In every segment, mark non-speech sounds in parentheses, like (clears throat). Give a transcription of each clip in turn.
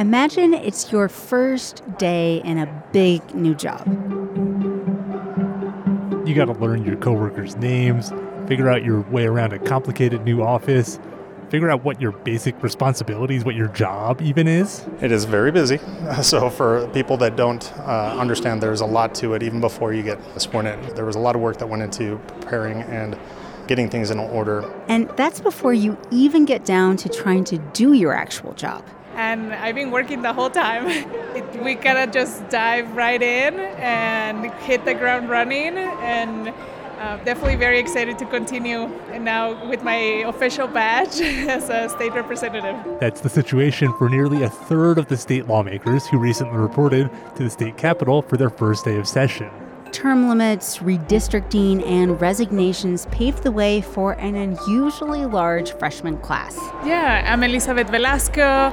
Imagine it's your first day in a big new job. You got to learn your coworkers' names, figure out your way around a complicated new office, figure out what your basic responsibilities, what your job even is. It is very busy. (laughs) So, for people that don't uh, understand, there's a lot to it even before you get sworn in. There was a lot of work that went into preparing and getting things in order. And that's before you even get down to trying to do your actual job. And I've been working the whole time. It, (laughs) we kind of just dive right in and hit the ground running and uh, definitely very excited to continue And now with my official badge (laughs) as a state representative. That's the situation for nearly a third of the state lawmakers who recently reported to the state capitol for their first day of session term limits, redistricting, and resignations paved the way for an unusually large freshman class. Yeah, I'm Elizabeth Velasco.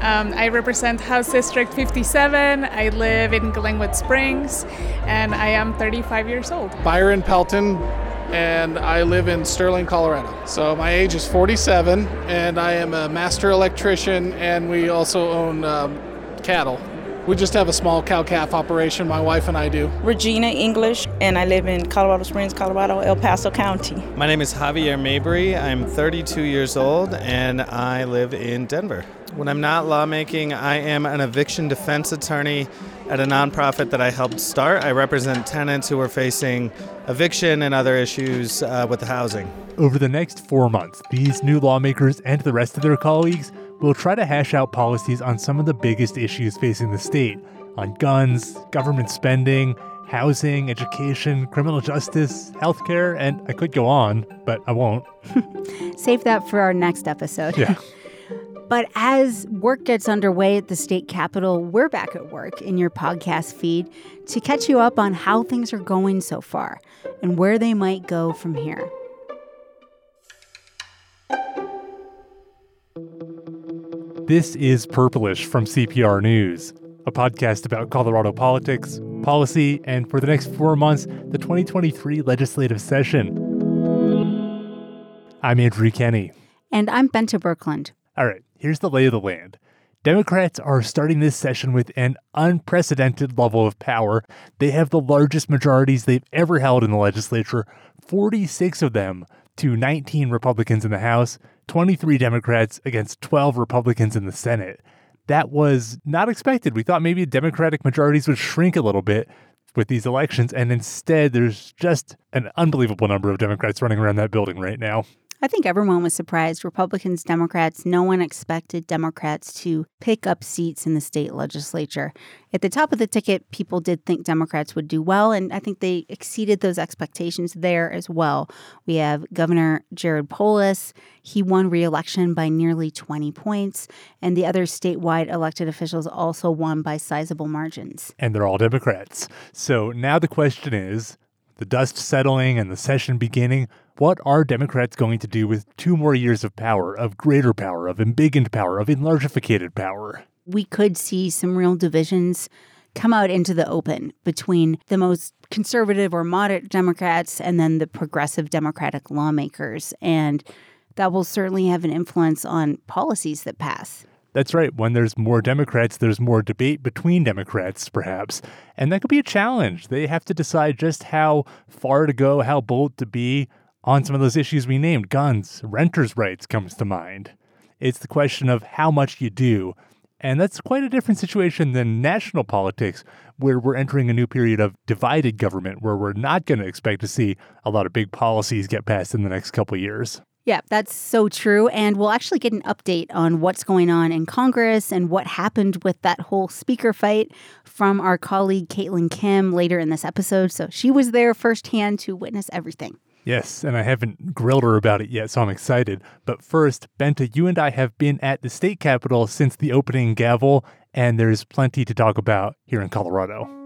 Um, I represent House District 57. I live in Glenwood Springs, and I am 35 years old. Byron Pelton, and I live in Sterling, Colorado. So my age is 47, and I am a master electrician, and we also own um, cattle. We just have a small cow calf operation, my wife and I do. Regina English, and I live in Colorado Springs, Colorado, El Paso County. My name is Javier Mabrey. I'm 32 years old and I live in Denver. When I'm not lawmaking, I am an eviction defense attorney at a nonprofit that I helped start. I represent tenants who are facing eviction and other issues uh, with the housing. Over the next four months, these new lawmakers and the rest of their colleagues we'll try to hash out policies on some of the biggest issues facing the state on guns, government spending, housing, education, criminal justice, healthcare, and I could go on, but I won't. (laughs) Save that for our next episode. Yeah. (laughs) But as work gets underway at the state capitol, we're back at work in your podcast feed to catch you up on how things are going so far and where they might go from here. This is Purplish from CPR News, a podcast about Colorado politics, policy, and for the next four months, the 2023 legislative session. I'm Andrew Kenney. And I'm Bente Birkeland. All right, here's the lay of the land. Democrats are starting this session with an unprecedented level of power. They have the largest majorities they've ever held in the legislature 46 of them to 19 Republicans in the House 23 Democrats against 12 Republicans in the Senate. That was not expected. We thought maybe Democratic majorities would shrink a little bit with these elections, and instead, there's just an unbelievable number of Democrats running around that building right now. I think everyone was surprised. Republicans, Democrats, no one expected Democrats to pick up seats in the state legislature. At the top of the ticket, people did think Democrats would do well, and I think they exceeded those expectations there as well. We have Governor Jared Polis. He won re election by nearly 20 points, and the other statewide elected officials also won by sizable margins. And they're all Democrats. So now the question is the dust settling and the session beginning, what are Democrats going to do with two more years of power, of greater power, of embiggened power, of enlargificated power? We could see some real divisions come out into the open between the most conservative or moderate Democrats and then the progressive Democratic lawmakers. And that will certainly have an influence on policies that pass. That's right. When there's more Democrats, there's more debate between Democrats, perhaps. And that could be a challenge. They have to decide just how far to go, how bold to be on some of those issues we named. Guns, renters' rights comes to mind. It's the question of how much you do. And that's quite a different situation than national politics, where we're entering a new period of divided government, where we're not going to expect to see a lot of big policies get passed in the next couple years. Yeah, that's so true. And we'll actually get an update on what's going on in Congress and what happened with that whole speaker fight from our colleague Caitlyn Kim later in this episode. So she was there firsthand to witness everything. Yes, and I haven't grilled her about it yet, so I'm excited. But first, Bente, you and I have been at the state capitol since the opening gavel, and there's plenty to talk about here in Colorado.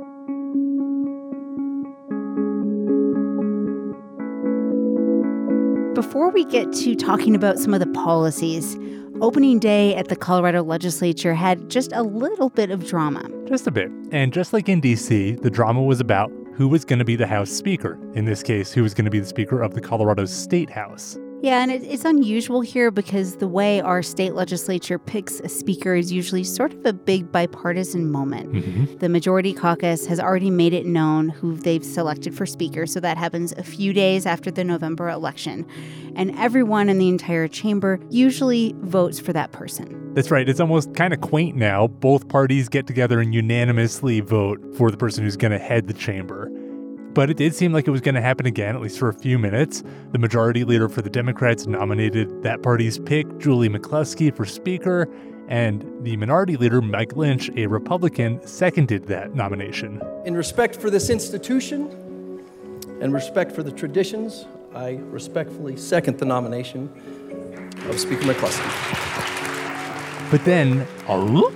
Before we get to talking about some of the policies, opening day at the Colorado legislature had just a little bit of drama. Just a bit. And just like in DC, the drama was about who was going to be the House Speaker. In this case, who was going to be the Speaker of the Colorado State House. Yeah, and it, it's unusual here because the way our state legislature picks a speaker is usually sort of a big bipartisan moment. Mm-hmm. The majority caucus has already made it known who they've selected for speaker, so that happens a few days after the November election. And everyone in the entire chamber usually votes for that person. That's right. It's almost kind of quaint now. Both parties get together and unanimously vote for the person who's going to head the chamber. But it did seem like it was going to happen again, at least for a few minutes. The majority leader for the Democrats nominated that party's pick, Julie McCluskey, for Speaker, and the minority leader, Mike Lynch, a Republican, seconded that nomination. In respect for this institution and respect for the traditions, I respectfully second the nomination of Speaker McCluskey. But then, uh,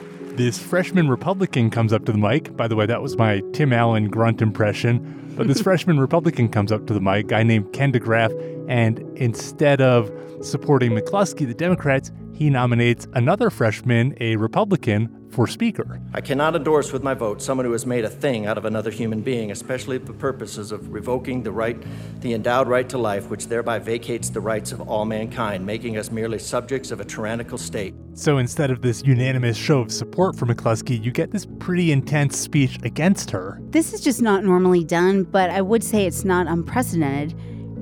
this freshman Republican comes up to the mic. By the way, that was my Tim Allen grunt impression. But this (laughs) freshman Republican comes up to the mic, a guy named Ken DeGraaf, and instead of supporting McCluskey, the Democrats, he nominates another freshman, a Republican, for Speaker. I cannot endorse with my vote someone who has made a thing out of another human being, especially for purposes of revoking the right, the endowed right to life, which thereby vacates the rights of all mankind, making us merely subjects of a tyrannical state. So instead of this unanimous show of support for McCluskey, you get this pretty intense speech against her. This is just not normally done, but I would say it's not unprecedented.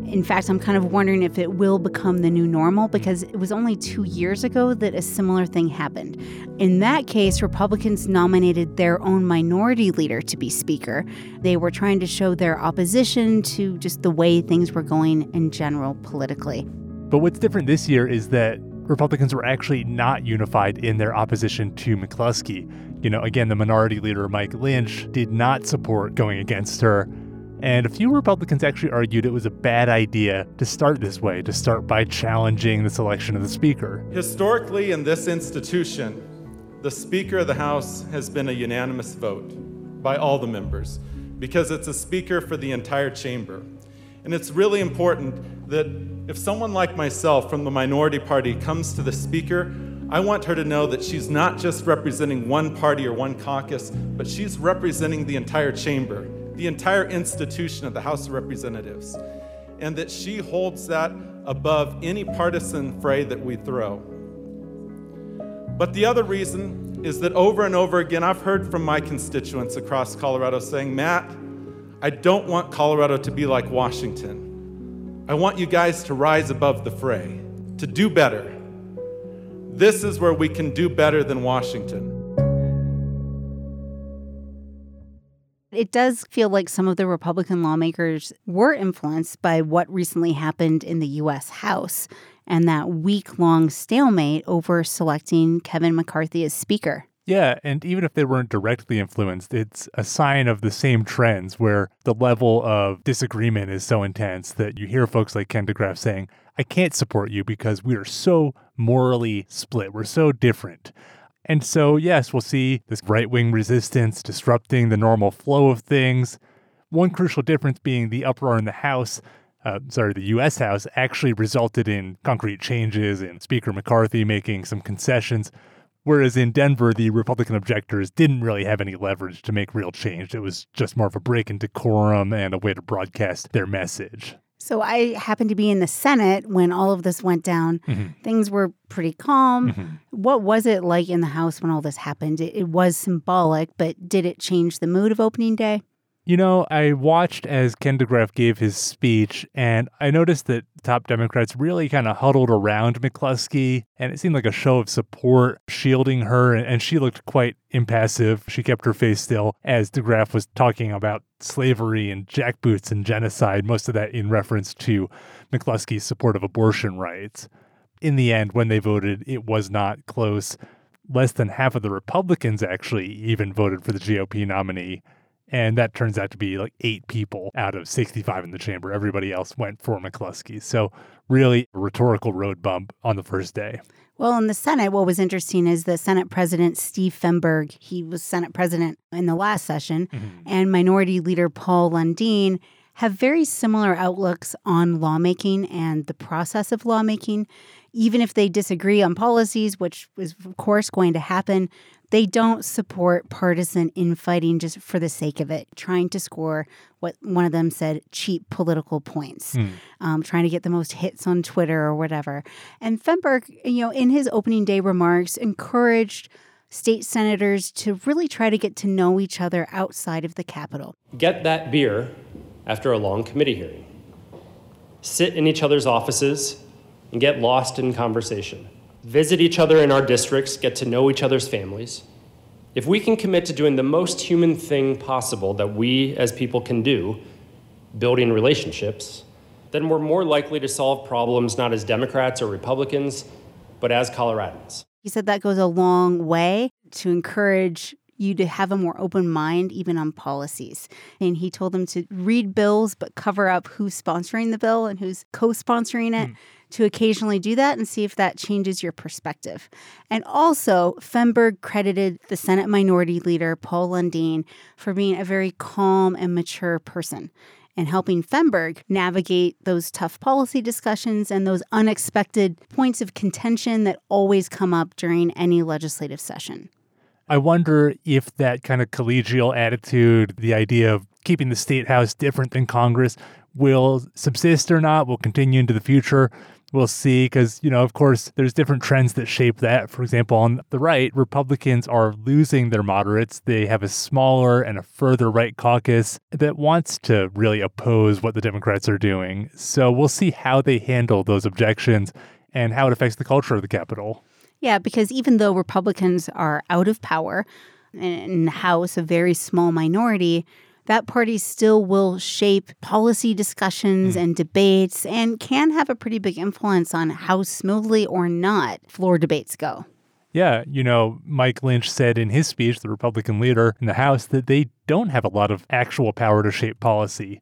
In fact, I'm kind of wondering if it will become the new normal because it was only two years ago that a similar thing happened. In that case, Republicans nominated their own minority leader to be Speaker. They were trying to show their opposition to just the way things were going in general politically. But what's different this year is that Republicans were actually not unified in their opposition to McCluskey. You know, again, the minority leader, Mike Lynch, did not support going against her. And a few Republicans actually argued it was a bad idea to start this way, to start by challenging the selection of the Speaker. Historically, in this institution, the Speaker of the House has been a unanimous vote by all the members because it's a Speaker for the entire chamber. And it's really important that if someone like myself from the minority party comes to the Speaker, I want her to know that she's not just representing one party or one caucus, but she's representing the entire chamber the entire institution of the House of Representatives, and that she holds that above any partisan fray that we throw. But the other reason is that over and over again, I've heard from my constituents across Colorado saying, Matt, I don't want Colorado to be like Washington. I want you guys to rise above the fray, to do better. This is where we can do better than Washington. It does feel like some of the Republican lawmakers were influenced by what recently happened in the U.S. House and that week long stalemate over selecting Kevin McCarthy as Speaker. Yeah, and even if they weren't directly influenced, it's a sign of the same trends where the level of disagreement is so intense that you hear folks like Ken DeGraaf saying, I can't support you because we are so morally split. We're so different. And so, yes, we'll see this right wing resistance disrupting the normal flow of things. One crucial difference being the uproar in the House, uh, sorry, the U.S. House, actually resulted in concrete changes and Speaker McCarthy making some concessions. Whereas in Denver, the Republican objectors didn't really have any leverage to make real change. It was just more of a break in decorum and a way to broadcast their message. So I happened to be in the Senate when all of this went down. Mm-hmm. Things were pretty calm. Mhm. What was it like in the House when all this happened? It, it was symbolic, but did it change the mood of opening day? You know, I watched as Ken DeGraaf gave his speech, and I noticed that top Democrats really kind of huddled around McCluskey, and it seemed like a show of support, shielding her, and, she looked quite impassive. She kept her face still as DeGraaf was talking about slavery and jackboots and genocide, most of that in reference to McCluskey's support of abortion rights. In the end, when they voted, it was not close. Less than half of the Republicans actually even voted for the GOP nominee. And that turns out to be like eight people out of 65 in the chamber. Everybody else went for McCluskey. So, really, a rhetorical road bump on the first day. Well, in the Senate, what was interesting is the Senate President Steve Fenberg, he was Senate President in the last session, mm-hmm. and Minority Leader Paul Lundeen have very similar outlooks on lawmaking and the process of lawmaking. even if they disagree on policies, which is, of course, going to happen, they don't support partisan infighting just for the sake of it, trying to score what one of them said cheap political points, mm. um, trying to get the most hits on Twitter or whatever. And Fenberg, you know, in his opening day remarks, encouraged state senators to really try to get to know each other outside of the Capitol. Get that beer after a long committee hearing. Sit in each other's offices and get lost in conversation. Visit each other in our districts, get to know each other's families. If we can commit to doing the most human thing possible that we as people can do, building relationships, then we're more likely to solve problems not as Democrats or Republicans, but as Coloradans. He said that goes a long way to encourage you to have a more open mind, even on policies. And he told them to read bills, but cover up who's sponsoring the bill and who's co sponsoring it. Mm. To occasionally do that and see if that changes your perspective. And also, Fenberg credited the Senate Minority Leader, Paul Lundeen, for being a very calm and mature person and helping Fenberg navigate those tough policy discussions and those unexpected points of contention that always come up during any legislative session. I wonder if that kind of collegial attitude, the idea of keeping the state house different than Congress, will subsist or not, will continue into the future. We'll see, because, you know, of course, there's different trends that shape that. For example, on the right, Republicans are losing their moderates. They have a smaller and a further right caucus that wants to really oppose what the Democrats are doing. So we'll see how they handle those objections and how it affects the culture of the Capitol. Yeah, because even though Republicans are out of power in the House, a very small minority, that party still will shape policy discussions mm. and debates and can have a pretty big influence on how smoothly or not floor debates go. Yeah, you know, Mike Lynch said in his speech, the Republican leader in the House, that they don't have a lot of actual power to shape policy.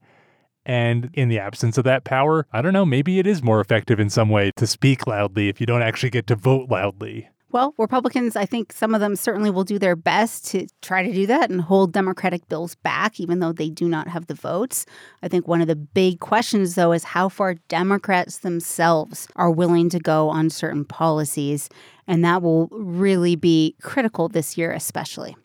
And in the absence of that power, I don't know, maybe it is more effective in some way to speak loudly if you don't actually get to vote loudly. Well, Republicans, I think some of them certainly will do their best to try to do that and hold Democratic bills back, even though they do not have the votes. I think one of the big questions, though, is how far Democrats themselves are willing to go on certain policies. And that will really be critical this year, especially.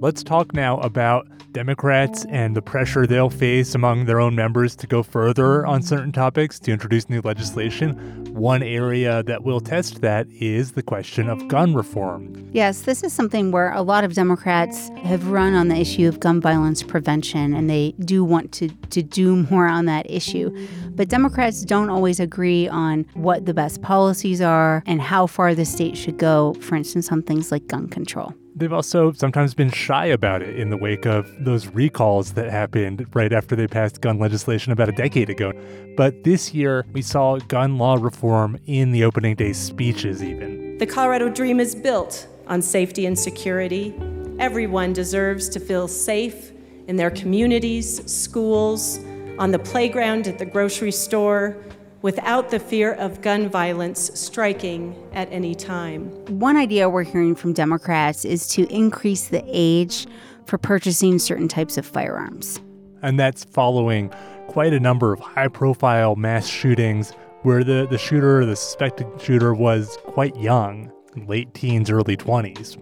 Let's talk now about Democrats and the pressure they'll face among their own members to go further on certain topics to introduce new legislation. One area that will test that is the question of gun reform. Yes, this is something where a lot of Democrats have run on the issue of gun violence prevention, and they do want to, to do more on that issue. But Democrats don't always agree on what the best policies are and how far the state should go, for instance, on things like gun control. They've also sometimes been shy about it in the wake of those recalls that happened right after they passed gun legislation about a decade ago. But this year, we saw gun law reform in the opening day speeches, even. The Colorado dream is built on safety and security. Everyone deserves to feel safe in their communities, schools, on the playground, at the grocery store, without the fear of gun violence striking at any time. One idea we're hearing from Democrats is to increase the age for purchasing certain types of firearms. And that's following quite a number of high profile mass shootings where the, the shooter, the suspected shooter, was quite young, late teens, early 20s.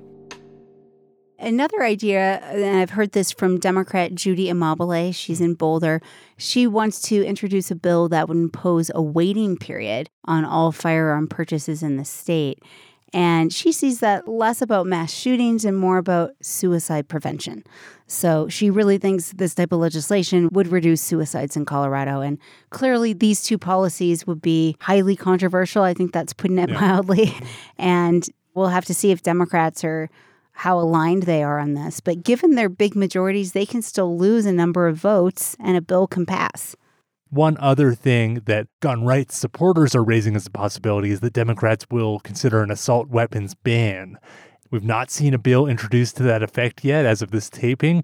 Another idea, and I've heard this from Democrat Judy Amabile, she's mm. in Boulder. She wants to introduce a bill that would impose a waiting period on all firearm purchases in the state. And she sees that less about mass shootings and more about suicide prevention. So she really thinks this type of legislation would reduce suicides in Colorado. And clearly, these two policies would be highly controversial. I think that's putting it yeah. (laughs) mildly. Mm-hmm. And we'll have to see if Democrats are how aligned they are on this, but given their big majorities, they can still lose a number of votes and a bill can pass. One other thing that gun rights supporters are raising as a possibility is that Democrats will consider an assault weapons ban. We've not seen a bill introduced to that effect yet as of this taping,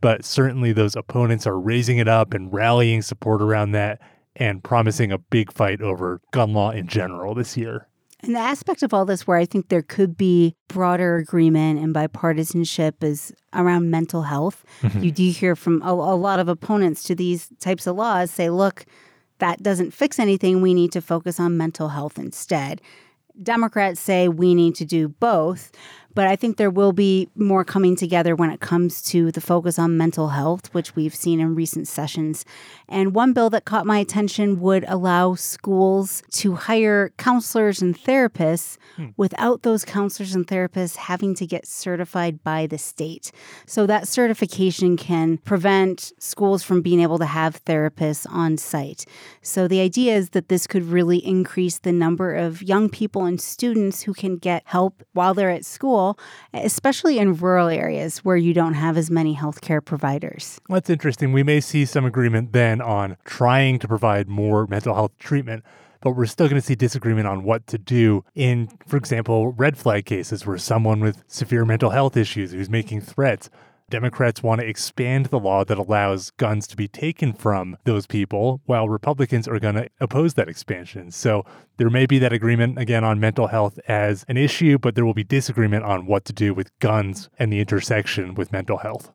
but certainly those opponents are raising it up and rallying support around that and promising a big fight over gun law in general this year. And the aspect of all this where I think there could be broader agreement and bipartisanship is around mental health. Mm-hmm. You do hear from a, a lot of opponents to these types of laws say, look, that doesn't fix anything. We need to focus on mental health instead. Democrats say we need to do both. But I think there will be more coming together when it comes to the focus on mental health, which we've seen in recent sessions. And one bill that caught my attention would allow schools to hire counselors and therapists hmm. without those counselors and therapists having to get certified by the state. So that certification can prevent schools from being able to have therapists on site. So the idea is that this could really increase the number of young people and students who can get help while they're at school especially in rural areas where you don't have as many healthcare providers. That's interesting. We may see some agreement then on trying to provide more mental health treatment but we're still going to see disagreement on what to do in, for example, red flag cases where someone with severe mental health issues who's making threats Democrats want to expand the law that allows guns to be taken from those people, while Republicans are going to oppose that expansion. So there may be that agreement again on mental health as an issue, but there will be disagreement on what to do with guns and the intersection with mental health.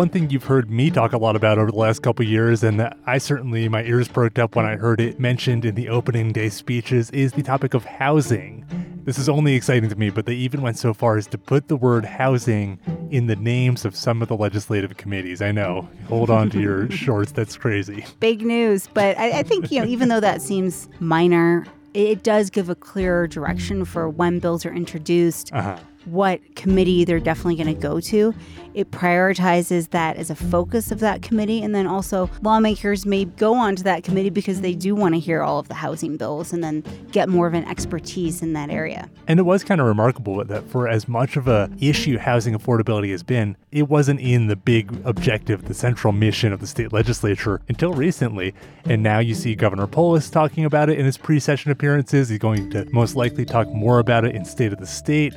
One thing you've heard me talk a lot about over the last couple years, and that I certainly, my ears perked up when I heard it mentioned in the opening day speeches, is the topic of housing. This is only exciting to me, but they even went so far as to put the word housing in the names of some of the legislative committees. I know. Hold on to your (laughs) shorts. That's crazy. Big news. But I, I think, you know, even though that (laughs) seems minor, it does give a clearer direction for when bills are introduced. Uh-huh what committee they're definitely going to go to. It prioritizes that as a focus of that committee. And then also, lawmakers may go onto that committee because they do want to hear all of the housing bills and then get more of an expertise in that area. And it was kind of remarkable that for as much of a issue housing affordability has been, it wasn't in the big objective, the central mission of the state legislature until recently. And now you see Governor Polis talking about it in his pre session appearances. He's going to most likely talk more about it in State of the State.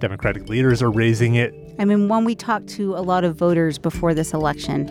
Democratic leaders are raising it. I mean, when we talked to a lot of voters before this election,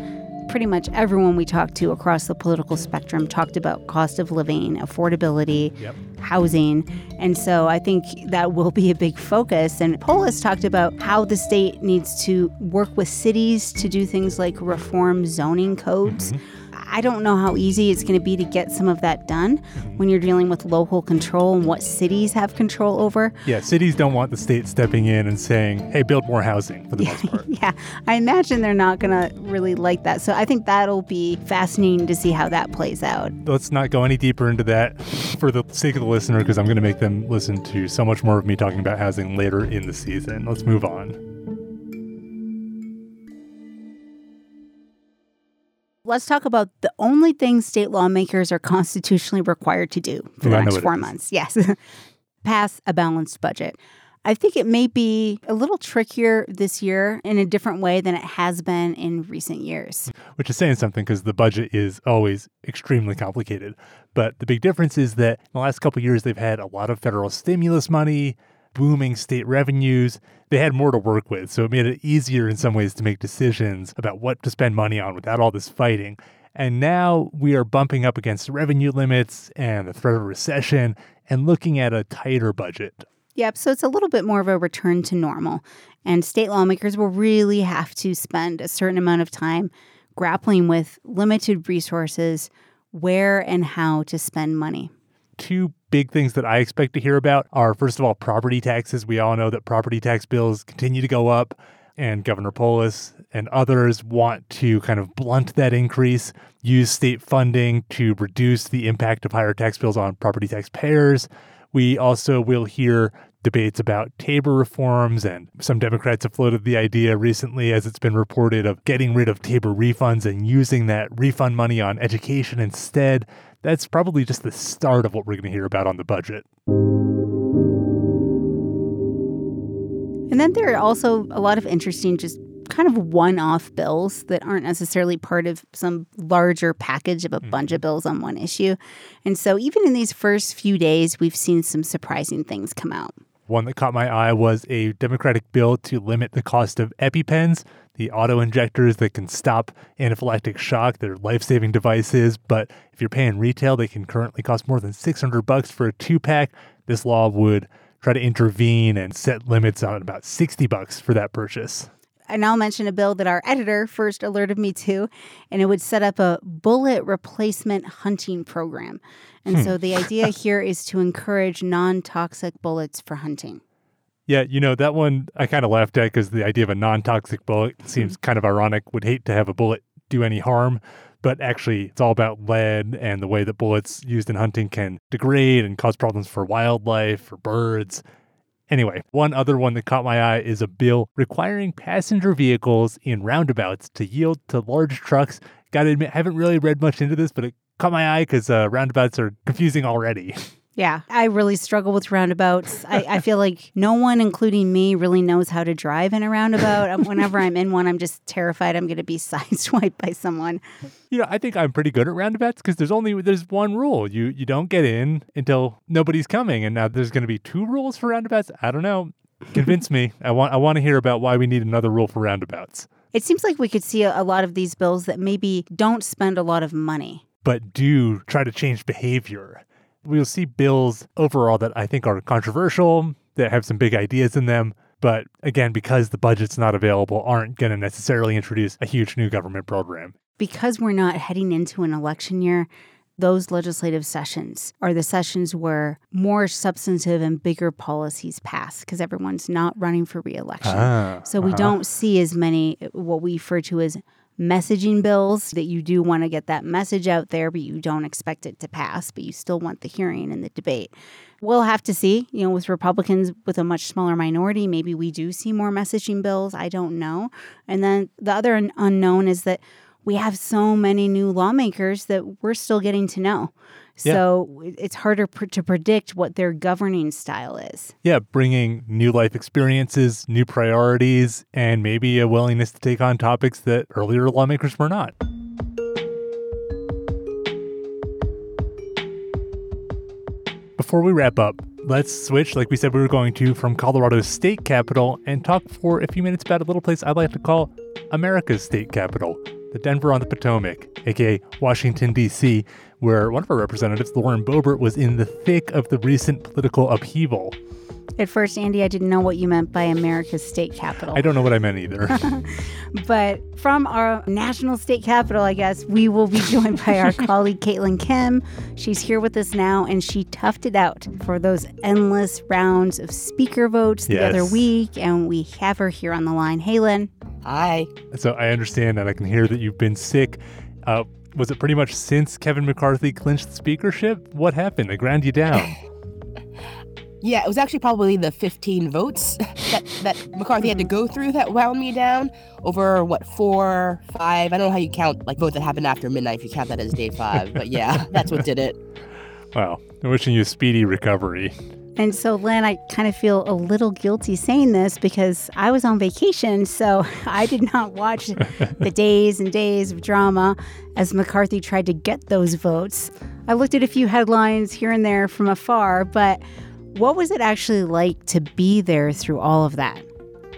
pretty much everyone we talked to across the political spectrum talked about cost of living, affordability, yep. housing. And so I think that will be a big focus. And Polis talked about how the state needs to work with cities to do things like reform zoning codes. Mm-hmm I don't know how easy it's going to be to get some of that done mm-hmm. when you're dealing with local control and what cities have control over. Yeah, cities don't want the state stepping in and saying, hey, build more housing for the most part. (laughs) yeah, I imagine they're not going to really like that. So I think that'll be fascinating to see how that plays out. Let's not go any deeper into that for the sake of the listener because I'm going to make them listen to so much more of me talking about housing later in the season. Let's move on. Let's talk about the only thing state lawmakers are constitutionally required to do for the next four months. Yes. (laughs) Pass a balanced budget. I think it may be a little trickier this year in a different way than it has been in recent years. Which is saying something because the budget is always extremely complicated. But the big difference is that in the last couple years, they've had a lot of federal stimulus money, booming state revenues, they had more to work with. So it made it easier in some ways to make decisions about what to spend money on without all this fighting. And now we are bumping up against revenue limits and the threat of recession and looking at a tighter budget. Yep, so it's a little bit more of a return to normal. And state lawmakers will really have to spend a certain amount of time grappling with limited resources, where and how to spend money two big things that I expect to hear about are first of all, property taxes. We all know that property tax bills continue to go up, and Governor Polis and others want to kind of blunt that increase, use state funding to reduce the impact of higher tax bills on property taxpayers. We also will hear debates about Tabor reforms, and some Democrats have floated the idea recently, as it's been reported, of getting rid of Tabor refunds and using that refund money on education instead that's probably just the start of what we're going to hear about on the budget. And then there are also a lot of interesting, just kind of one off bills that aren't necessarily part of some larger package of a mm-hmm. bunch of bills on one issue. And so, even in these first few days, we've seen some surprising things come out. One that caught my eye was a Democratic bill to limit the cost of EpiPens, the auto injectors that can stop anaphylactic shock. They're life-saving devices, but if you're paying retail, they can currently cost more than 600 bucks for a two-pack. This law would try to intervene and set limits on about 60 bucks for that purchase. And I'll mention a bill that our editor first alerted me to, and it would set up a bullet replacement hunting program. And Hmm. so the idea (laughs) here is to encourage non toxic bullets for hunting. Yeah, you know, that one I kind of laughed at because the idea of a non toxic bullet seems kind of ironic. Would hate to have a bullet do any harm, but actually, it's all about lead and the way that bullets used in hunting can degrade and cause problems for wildlife, for birds. Anyway, one other one that caught my eye is a bill requiring passenger vehicles in roundabouts to yield to large trucks. Gotta admit, I haven't really read much into this, but it caught my eye because uh, roundabouts are confusing already. (laughs) Yeah, I really struggle with roundabouts. I, I feel (laughs) like no one, including me, really knows how to drive in a roundabout. Um, Whenever I'm in one, I'm just terrified I'm going to be (laughs) sideswiped by someone. You know, I think I'm pretty good at roundabouts because there's only there's one rule. You you don't get in until nobody's coming, and now there's going to be two rules for roundabouts. I don't know. Convince me. (laughs) I want I want to hear about why we need another rule for roundabouts, It seems like we could see a, a lot of these bills that maybe don't spend a lot of money. but do try to change behavior. We'll see bills overall that I think are controversial, that have some big ideas in them, but again, because the budget's not available, aren't going to necessarily introduce a huge new government program. Because we're not heading into an election year, those legislative sessions are the sessions where more substantive and bigger policies pass because everyone's not running for reelection. Ah, so we uh-huh. don't see as many what we refer to as messaging bills that you do want to get that message out there, but you don't expect it to pass, but you still want the hearing and the debate. We'll have to see, you know, with Republicans with a much smaller minority, maybe we do see more messaging bills. I don't know. And then the other unknown is that we have so many new lawmakers that we're still getting to know. Yeah. So it- it's harder pr- to predict what their governing style is. Yeah, bringing new life experiences, new priorities, and maybe a willingness to take on topics that earlier lawmakers were not. Before we wrap up, let's switch, like we said we were going to, from Colorado's state capital and talk for a few minutes about a little place I'd like to call America's state capital, the Denver on the Potomac, aka Washington, D.C., where one of our representatives, Lauren Boebert, was in the thick of the recent political upheaval. At first, Andy, I didn't know what you meant by America's state capital. I don't know what I meant either. (laughs) But from our national state capital, I guess, we will be joined by our (laughs) colleague Caitlyn Kim. She's here with us now, and she toughed it out for those endless rounds of speaker votes the other week. And we have her here on the line. Hey, Lynn. Hi. So I understand and I can hear that you've been sick. Uh, was it pretty much since Kevin McCarthy clinched the speakership? What happened? They ground you down. (laughs) Yeah, it was actually probably the 15 votes that, that McCarthy had to go through that wound me down over what four, five. I don't know how you count like votes that happened after midnight if you count that as day five. But yeah, that's what did it. (laughs) Wow. I'm wishing you a speedy recovery. And so, Lynn, I kind of feel a little guilty saying this because I was on vacation, so (laughs) I did not watch (laughs) the days and days of drama as McCarthy tried to get those votes. I looked at a few headlines here and there from afar, but what was it actually like to be there through all of that?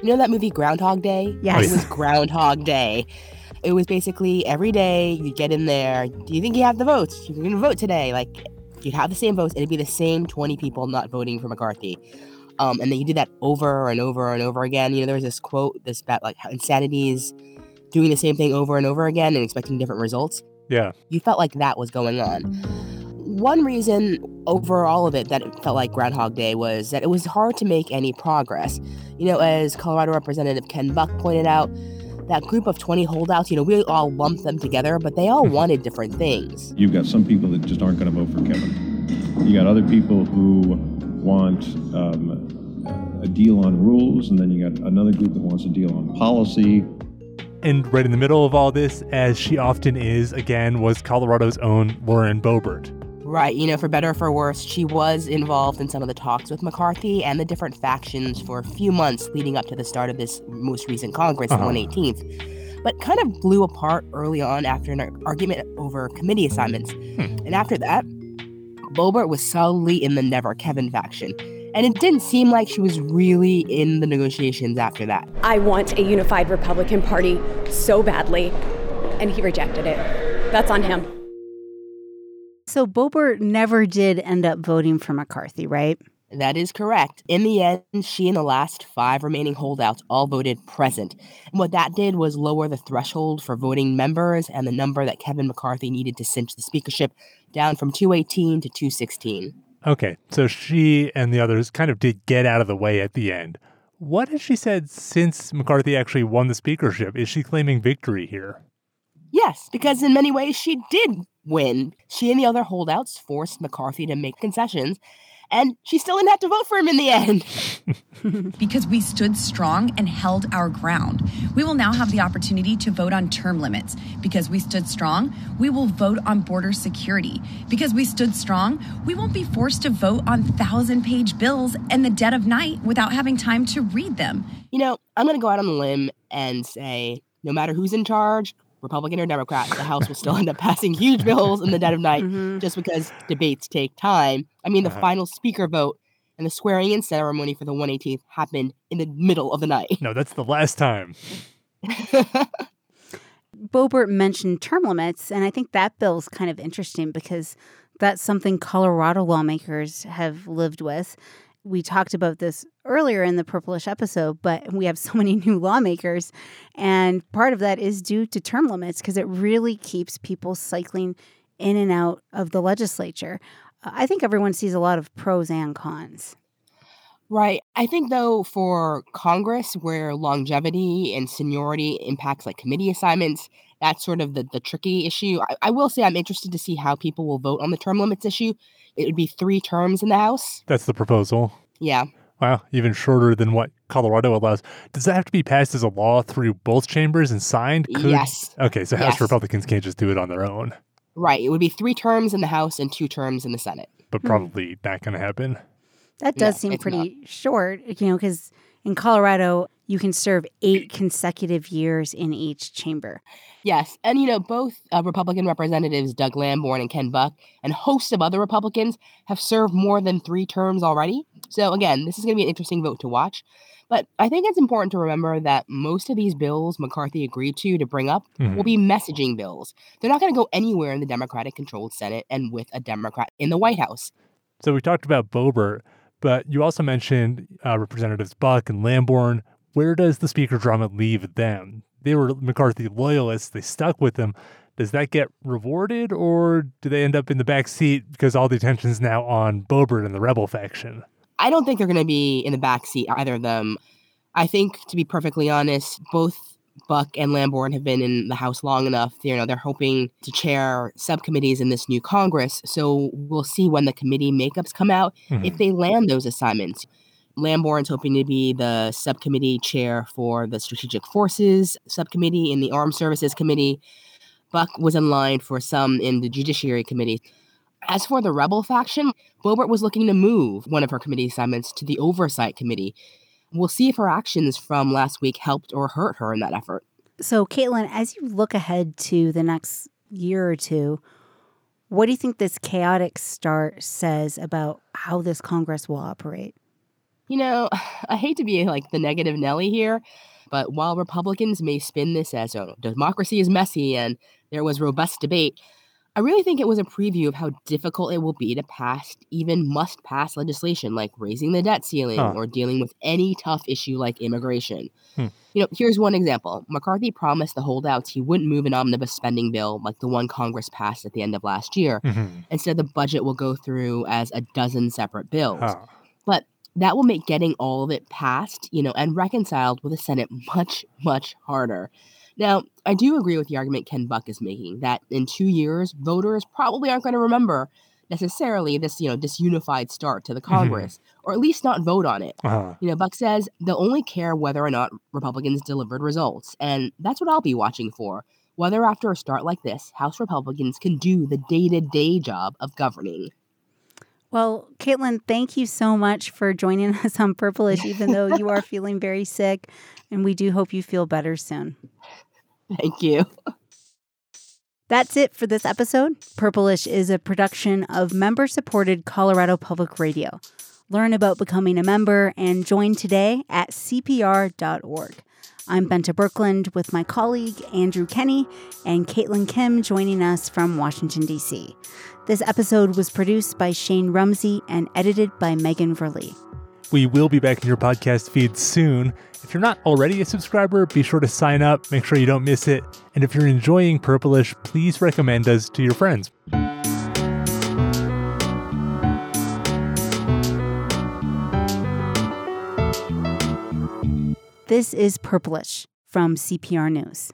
You know that movie Groundhog Day? Yes. It was Groundhog Day. It was basically every day you get in there. Do you think you have the votes? You're going to vote today. Like, you'd have the same votes. It'd be the same 20 people not voting for McCarthy. Um, and then you do that over and over and over again. You know, there was this quote, this about like is doing the same thing over and over again and expecting different results. Yeah. You felt like that was going on. One reason over all of it that it felt like Groundhog Day was that it was hard to make any progress. You know, as Colorado Representative Ken Buck pointed out, that group of 20 holdouts, you know, we all lumped them together, but they all wanted different things. You've got some people that just aren't going to vote for Kevin. You got other people who want um, a deal on rules, and then you got another group that wants a deal on policy. And right in the middle of all this, as she often is, again, was Colorado's own Lauren Boebert. Right, you know, for better or for worse, she was involved in some of the talks with McCarthy and the different factions for a few months leading up to the start of this most recent Congress Uh-huh. on 118th, but kind of blew apart early on after an argument over committee assignments. And after that, Boebert was solidly in the Never Kevin faction. And it didn't seem like she was really in the negotiations after that. I want a unified Republican Party so badly, and he rejected it. That's on him. So Boebert never did end up voting for McCarthy, right? That is correct. In the end, she and the last five remaining holdouts all voted present. And what that did was lower the threshold for voting members and the number that Kevin McCarthy needed to cinch the speakership down from 218 to 216. Okay, so she and the others kind of did get out of the way at the end. What has she said since McCarthy actually won the speakership? Is she claiming victory here? Yes, because in many ways she did win. She and the other holdouts forced McCarthy to make concessions, and she still didn't have to vote for him in the end. (laughs) because we stood strong and held our ground. We will now have the opportunity to vote on term limits. Because we stood strong, we will vote on border security. Because we stood strong, we won't be forced to vote on thousand page bills in the dead of night without having time to read them. You know, I'm going to go out on a limb and say no matter who's in charge, Republican or Democrat, the House will still end up passing huge bills in the dead of night mm-hmm. just because debates take time. I mean, the uh-huh. final speaker vote and the swearing in ceremony for the 118th happened in the middle of the night. No, that's the last time. (laughs) Boebert mentioned term limits, and I think that bill is kind of interesting because that's something Colorado lawmakers have lived with we talked about this earlier in the purplish episode, but we have (laughs) so many new lawmakers. And part of that is due to term limits because it really keeps people cycling in and out of the legislature. I think everyone sees a lot of pros and cons. Right. I think, though, for Congress, where longevity and seniority impacts like committee assignments, that's sort of the, the tricky issue. I, I will say I'm interested to see how people will vote on the term limits issue it would be three terms in the House. That's the proposal. Yeah. Wow, even shorter than what Colorado allows. Does that have to be passed as a law through both chambers and signed? Could... Yes. Okay, so House yes. Republicans can't just do it on their own. Right. It would be three terms in the House and two terms in the Senate. But probably hmm. not going to happen. That does no, seem pretty not. short, you know, because in Colorado, you can serve eight (clears throat) consecutive years in each chamber. Yes. And, you know, both uh, Republican representatives, Doug Lamborn and Ken Buck, and hosts of other Republicans have served more than three terms already. So, again, this is going to be an interesting vote to watch. But I think it's important to remember that most of these bills McCarthy agreed to to bring up mm-hmm. will be messaging bills. They're not going to go anywhere in the Democratic controlled Senate and with a Democrat in the White House. So, we talked about Boebert, but you also mentioned uh, Representatives Buck and Lamborn. Where does the Speaker drama leave them? they were McCarthy loyalists. They stuck with him. Does that get rewarded, or do they end up in the back seat because all the attention is now on Boebert and the rebel faction? I don't think they're going to be in the back seat either of them. I think, to be perfectly honest, both Buck and Lamborn have been in the House long enough. You know, they're hoping to chair subcommittees in this new Congress. So we'll see when the committee makeups come out mm-hmm. if they land those assignments. Lamborn's hoping to be the subcommittee chair for the Strategic Forces subcommittee in the Armed Services Committee. Buck was in line for some in the Judiciary Committee. As for the rebel faction, Boebert was looking to move one of her committee assignments to the Oversight Committee. We'll see if her actions from last week helped or hurt her in that effort. So, Caitlyn, as you look ahead to the next year or two, what do you think this chaotic start says about how this Congress will operate? You know, (sighs) I hate to be like the negative Nelly here, but while Republicans may spin this as oh, democracy is messy and there was robust debate, I really think it was a preview of how difficult it will be to pass even must pass legislation like raising the debt ceiling huh. or dealing with any tough issue like immigration. Hmm. You know, here's one example. McCarthy promised the holdouts he wouldn't move an omnibus spending bill like the one Congress passed at the end of last year. Mm-hmm. Instead, the budget will go through as a dozen separate bills. Huh. But that will make getting all of it passed, you know, and reconciled with the Senate much, much harder. Now, I do agree with the argument Ken Buck is making that in two years, voters probably aren't going to remember necessarily this, you know, disunified start to the mm-hmm. Congress, mm-hmm. or at least not vote on it. Uh-huh. You know, Buck says they'll only care whether or not Republicans delivered results, and that's what I'll be watching for. Whether after a start like this, House Republicans can do the day to day job of governing. Well, Caitlyn, thank you so much for joining (laughs) us on Purplish, even though you are feeling very sick. And we do hope you feel better soon. Thank you. That's it for this episode. Purplish is a production of member supported Colorado Public Radio. Learn about becoming a member and join today at CPR.org. I'm Bente Birkeland with my colleague Andrew Kenney and Caitlyn Kim joining us from Washington, D.C. This episode was produced by Shane Rumsey and edited by Megan Verlee. We will be back in your podcast feed soon. If you're not already a subscriber, be sure to sign up, make sure you don't miss it. And if you're enjoying Purplish, please recommend us to your friends. This is Purplish from CPR News.